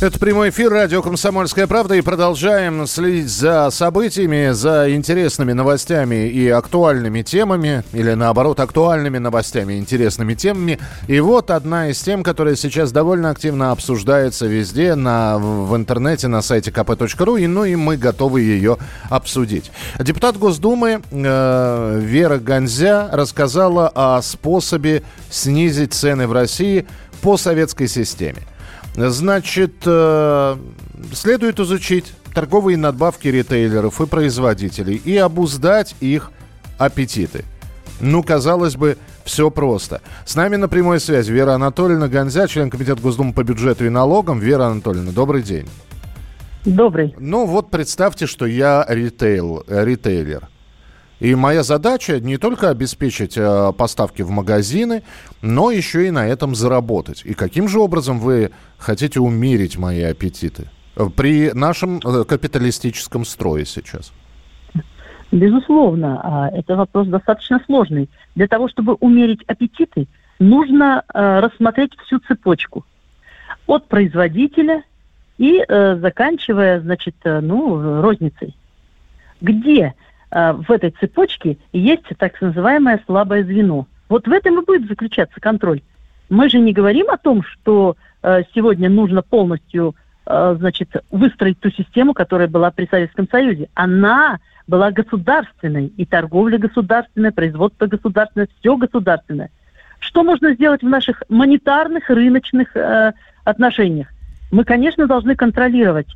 Это прямой эфир радио «Комсомольская правда» и продолжаем следить за событиями, за интересными новостями и актуальными темами, или наоборот, актуальными новостями и интересными темами. И вот одна из тем, которая сейчас довольно активно обсуждается везде, на, в интернете, на сайте kp.ru, и, ну и мы готовы ее обсудить. Депутат Госдумы э, Вера Гонзя рассказала о способе снизить цены в России по советской системе. Значит, э, следует изучить торговые надбавки ритейлеров и производителей и обуздать их аппетиты. Ну, казалось бы, все просто. С нами на прямой связи Вера Анатольевна Гонзя, член Комитета Госдумы по бюджету и налогам. Вера Анатольевна, добрый день. Добрый. Ну вот представьте, что я ритейл, э, ритейлер. И моя задача не только обеспечить э, поставки в магазины, но еще и на этом заработать. И каким же образом вы хотите умерить мои аппетиты э, при нашем э, капиталистическом строе сейчас? Безусловно, а, это вопрос достаточно сложный. Для того, чтобы умерить аппетиты, нужно э, рассмотреть всю цепочку. От производителя и э, заканчивая, значит, э, ну, розницей. Где в этой цепочке есть так называемое слабое звено? Вот в этом и будет заключаться контроль. Мы же не говорим о том, что э, сегодня нужно полностью э, значит, выстроить ту систему, которая была при Советском Союзе. Она была государственной, и торговля государственная, производство государственное, все государственное. Что можно сделать в наших монетарных, рыночных э, отношениях? Мы, конечно, должны контролировать.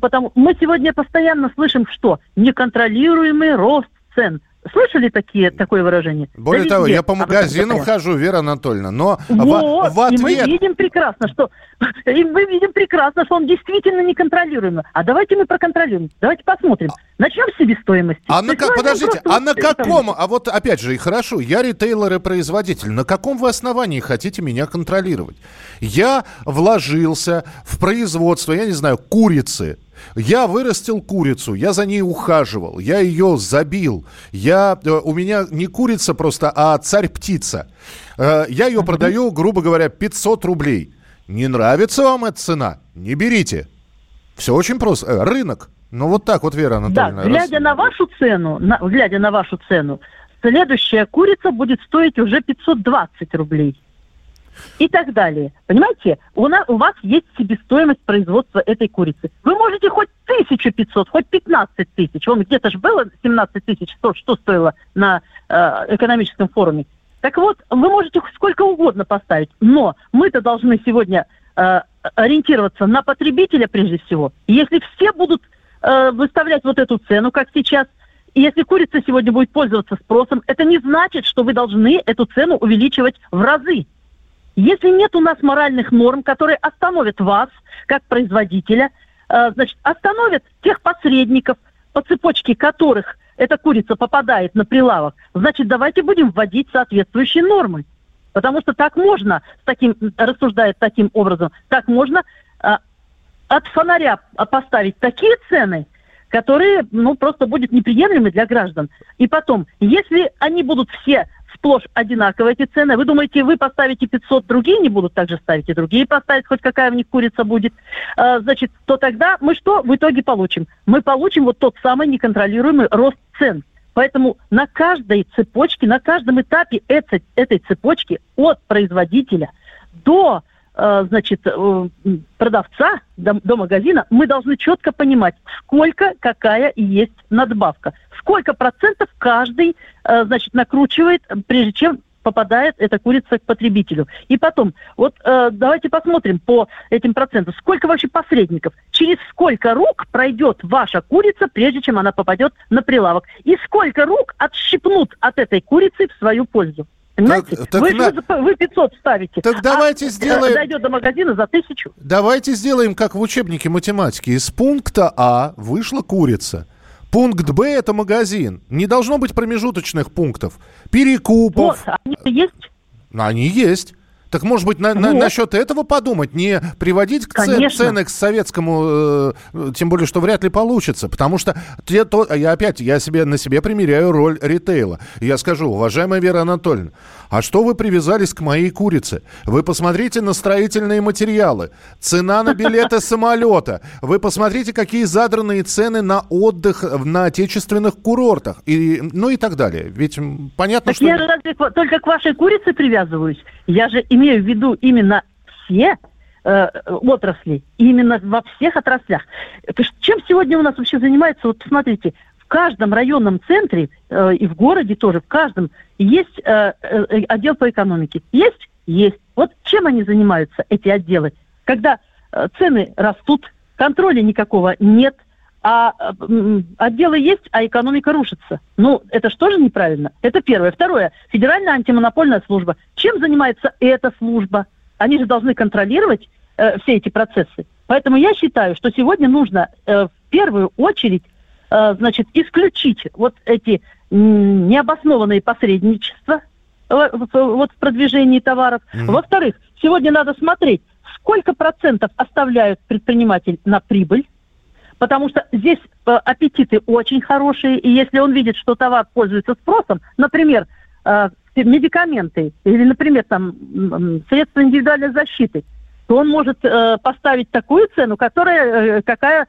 Потому мы сегодня постоянно слышим, что неконтролируемый рост цен. Слышали такие, такое выражение? Более Да того, везде я по говорят. хожу, Вера Анатольевна, но в- Вот, в, и мы ответ... видим прекрасно, что и мы видим прекрасно, что он действительно неконтролируемый. А давайте мы проконтролируем. Давайте посмотрим. Начнем с себестоимости. А на, есть, ка- это подождите, а на каком, а вот опять же, и хорошо, я ритейлер и производитель, на каком вы основании хотите меня контролировать? Я вложился в производство, я не знаю, курицы, я вырастил курицу, я за ней ухаживал, я ее забил. Я, э, у меня не курица просто, а царь-птица. Э, Я ее продаю, грубо говоря, 500 рублей. Не нравится вам эта цена? Не берите. Все очень просто. Э, Рынок. Ну вот так вот, Вера Да, Анатольевна. раз- глядя на вашу цену, на- глядя на вашу цену, следующая курица будет стоить уже 520 рублей. И так далее. Понимаете, у, нас, у вас есть себестоимость производства этой курицы. Вы можете хоть 1500, хоть 15 тысяч. Он где-то же было 17 тысяч, что, что стоило на э, экономическом форуме. Так вот, вы можете сколько угодно поставить, но мы-то должны сегодня э, ориентироваться на потребителя прежде всего. И если все будут э, выставлять вот эту цену, как сейчас, и если курица сегодня будет пользоваться спросом, это не значит, что вы должны эту цену увеличивать в разы. Если нет у нас моральных норм, которые остановят вас, как производителя, э, значит, остановят тех посредников, по цепочке которых эта курица попадает на прилавок, значит, давайте будем вводить соответствующие нормы. Потому что так можно, с таким, рассуждает таким образом, так можно э, от фонаря поставить такие цены, которые, ну, просто будут неприемлемы для граждан. И потом, если они будут все сплошь одинаковые, эти цены, вы думаете, вы поставите 500, другие не будут также ставить, и другие поставят, хоть какая в них курица будет, э, значит, то тогда мы что в итоге получим? Мы получим вот тот самый неконтролируемый рост цен. Поэтому на каждой цепочке, на каждом этапе этой, этой цепочки от производителя до значит, э, продавца до, магазина, мы должны четко понимать, сколько, какая есть надбавка. Сколько процентов каждый, э, значит, накручивает, э, прежде чем попадает эта курица к потребителю. И потом, вот э, давайте посмотрим по этим процентам, сколько вообще посредников, через сколько рук пройдет ваша курица, прежде чем она попадет на прилавок, и сколько рук отщипнут от этой курицы в свою пользу. Понимаете? Так- так вы, на- вы 500 ставите. Так давайте а, сделаем- Дойдет до магазина за тысячу. Давайте сделаем, как в учебнике математики. Из пункта А вышла курица. Пункт Б – это магазин. Не должно быть промежуточных пунктов. Перекупов. Вот, они есть. Они есть. Так, может быть, на, на, насчет этого подумать, не приводить к цен, цены к советскому, э, тем более, что вряд ли получится, потому что те, то, я опять, я себе на себе примеряю роль ритейла. Я скажу, уважаемая Вера Анатольевна, а что вы привязались к моей курице? Вы посмотрите на строительные материалы, цена на билеты самолета, вы посмотрите, какие задранные цены на отдых на отечественных курортах, и, ну и так далее. Ведь понятно, так что... я разве только к вашей курице привязываюсь? Я же имею в виду именно все э, отрасли, именно во всех отраслях. Чем сегодня у нас вообще занимается, вот посмотрите, в каждом районном центре э, и в городе тоже, в каждом есть э, э, отдел по экономике. Есть? Есть. Вот чем они занимаются, эти отделы? Когда э, цены растут, контроля никакого нет – а отделы есть, а экономика рушится. Ну, это что же неправильно? Это первое. Второе. Федеральная антимонопольная служба. Чем занимается эта служба? Они же должны контролировать э, все эти процессы. Поэтому я считаю, что сегодня нужно э, в первую очередь э, значит, исключить вот эти необоснованные посредничества э, вот в продвижении товаров. Mm-hmm. Во-вторых, сегодня надо смотреть, сколько процентов оставляют предприниматель на прибыль, потому что здесь э, аппетиты очень хорошие, и если он видит, что товар пользуется спросом, например, э, медикаменты или, например, там средства индивидуальной защиты, то он может э, поставить такую цену, которая, какая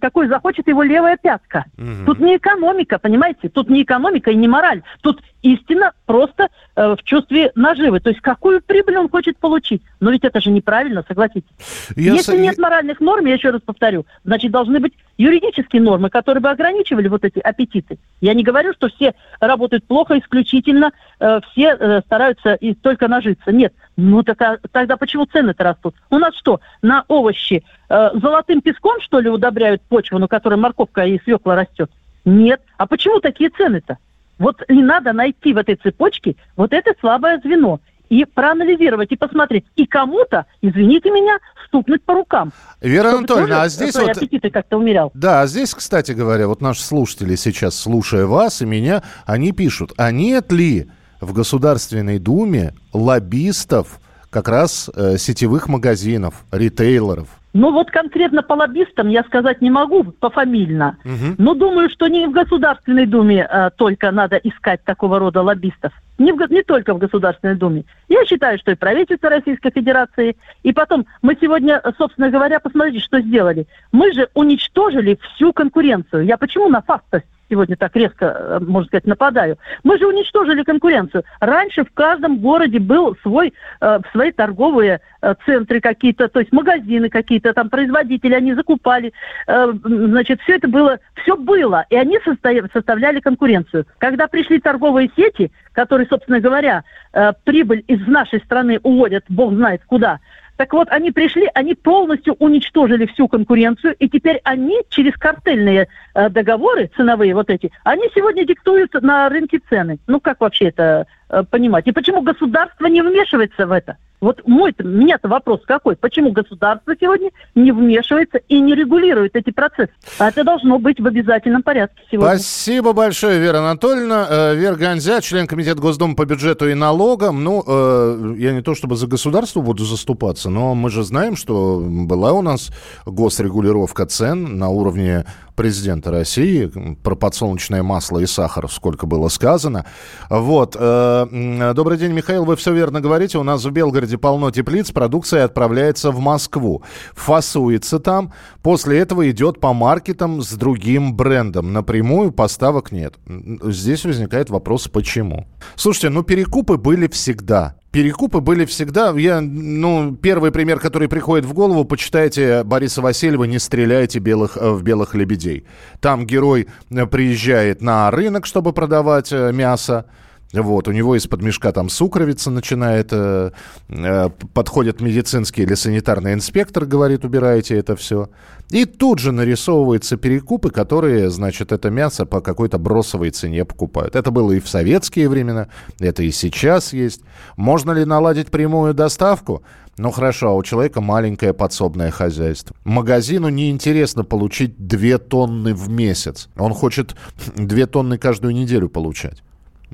какой захочет его левая пятка. Угу. Тут не экономика, понимаете? Тут не экономика и не мораль. Тут истина просто э, в чувстве наживы. То есть какую прибыль он хочет получить. Но ведь это же неправильно, согласитесь. Я Если с... нет моральных норм, я еще раз повторю, значит должны быть юридические нормы, которые бы ограничивали вот эти аппетиты. Я не говорю, что все работают плохо исключительно, э, все э, стараются и только нажиться. Нет. Ну так, а, тогда почему цены-то растут? У нас что, на овощи э, золотым песком, что ли, удобряют почву, на которой морковка и свекла растет? Нет. А почему такие цены-то? Вот не надо найти в этой цепочке вот это слабое звено и проанализировать, и посмотреть, и кому-то, извините меня, стукнуть по рукам. Вера Анатольевна, а здесь вот... аппетиты как-то умерял. Да, а здесь, кстати говоря, вот наши слушатели сейчас, слушая вас и меня, они пишут, а нет ли в Государственной Думе лоббистов как раз э, сетевых магазинов, ритейлеров? Ну вот конкретно по лоббистам я сказать не могу пофамильно, угу. но думаю, что не в Государственной Думе а, только надо искать такого рода лоббистов. Не, в, не только в Государственной Думе. Я считаю, что и правительство Российской Федерации. И потом, мы сегодня, собственно говоря, посмотрите, что сделали. Мы же уничтожили всю конкуренцию. Я почему на фактах сегодня так резко, э, можно сказать, нападаю. Мы же уничтожили конкуренцию. Раньше в каждом городе был свой, э, свои торговые э, центры какие-то, то есть магазины какие-то, там производители, они закупали. Э, значит, все это было, все было, и они составляли конкуренцию. Когда пришли торговые сети, которые, собственно говоря, э, прибыль из нашей страны уводят, бог знает куда, так вот, они пришли, они полностью уничтожили всю конкуренцию, и теперь они через картельные э, договоры ценовые вот эти, они сегодня диктуют на рынке цены. Ну, как вообще это э, понимать? И почему государство не вмешивается в это? Вот мой меня-то вопрос какой? Почему государство сегодня не вмешивается и не регулирует эти процессы? А это должно быть в обязательном порядке сегодня. Спасибо большое, Вера Анатольевна. Э, Вера Гонзя, член Комитета Госдумы по бюджету и налогам. Ну, э, я не то чтобы за государство буду заступаться, но мы же знаем, что была у нас госрегулировка цен на уровне президента России, про подсолнечное масло и сахар, сколько было сказано. Вот. Э, добрый день, Михаил, вы все верно говорите. У нас в Белгороде полно теплиц, продукция отправляется в Москву. Фасуется там, после этого идет по маркетам с другим брендом. Напрямую поставок нет. Здесь возникает вопрос, почему. Слушайте, ну перекупы были всегда перекупы были всегда... Я, ну, первый пример, который приходит в голову, почитайте Бориса Васильева «Не стреляйте белых, э, в белых лебедей». Там герой э, приезжает на рынок, чтобы продавать э, мясо, вот, у него из-под мешка там сукровица начинает, э, э, подходит медицинский или санитарный инспектор, говорит, убирайте это все. И тут же нарисовываются перекупы, которые, значит, это мясо по какой-то бросовой цене покупают. Это было и в советские времена, это и сейчас есть. Можно ли наладить прямую доставку? Ну хорошо, а у человека маленькое подсобное хозяйство. Магазину неинтересно получить 2 тонны в месяц. Он хочет 2 тонны каждую неделю получать.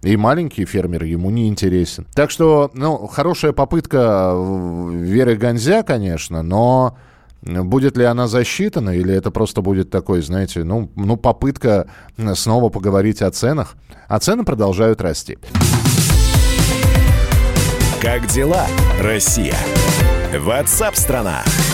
И маленький фермер ему не интересен. Так что, ну, хорошая попытка Веры Гонзя, конечно, но будет ли она засчитана, или это просто будет такой, знаете, ну, ну попытка снова поговорить о ценах? А цены продолжают расти. Как дела, Россия? Ватсап-страна! страна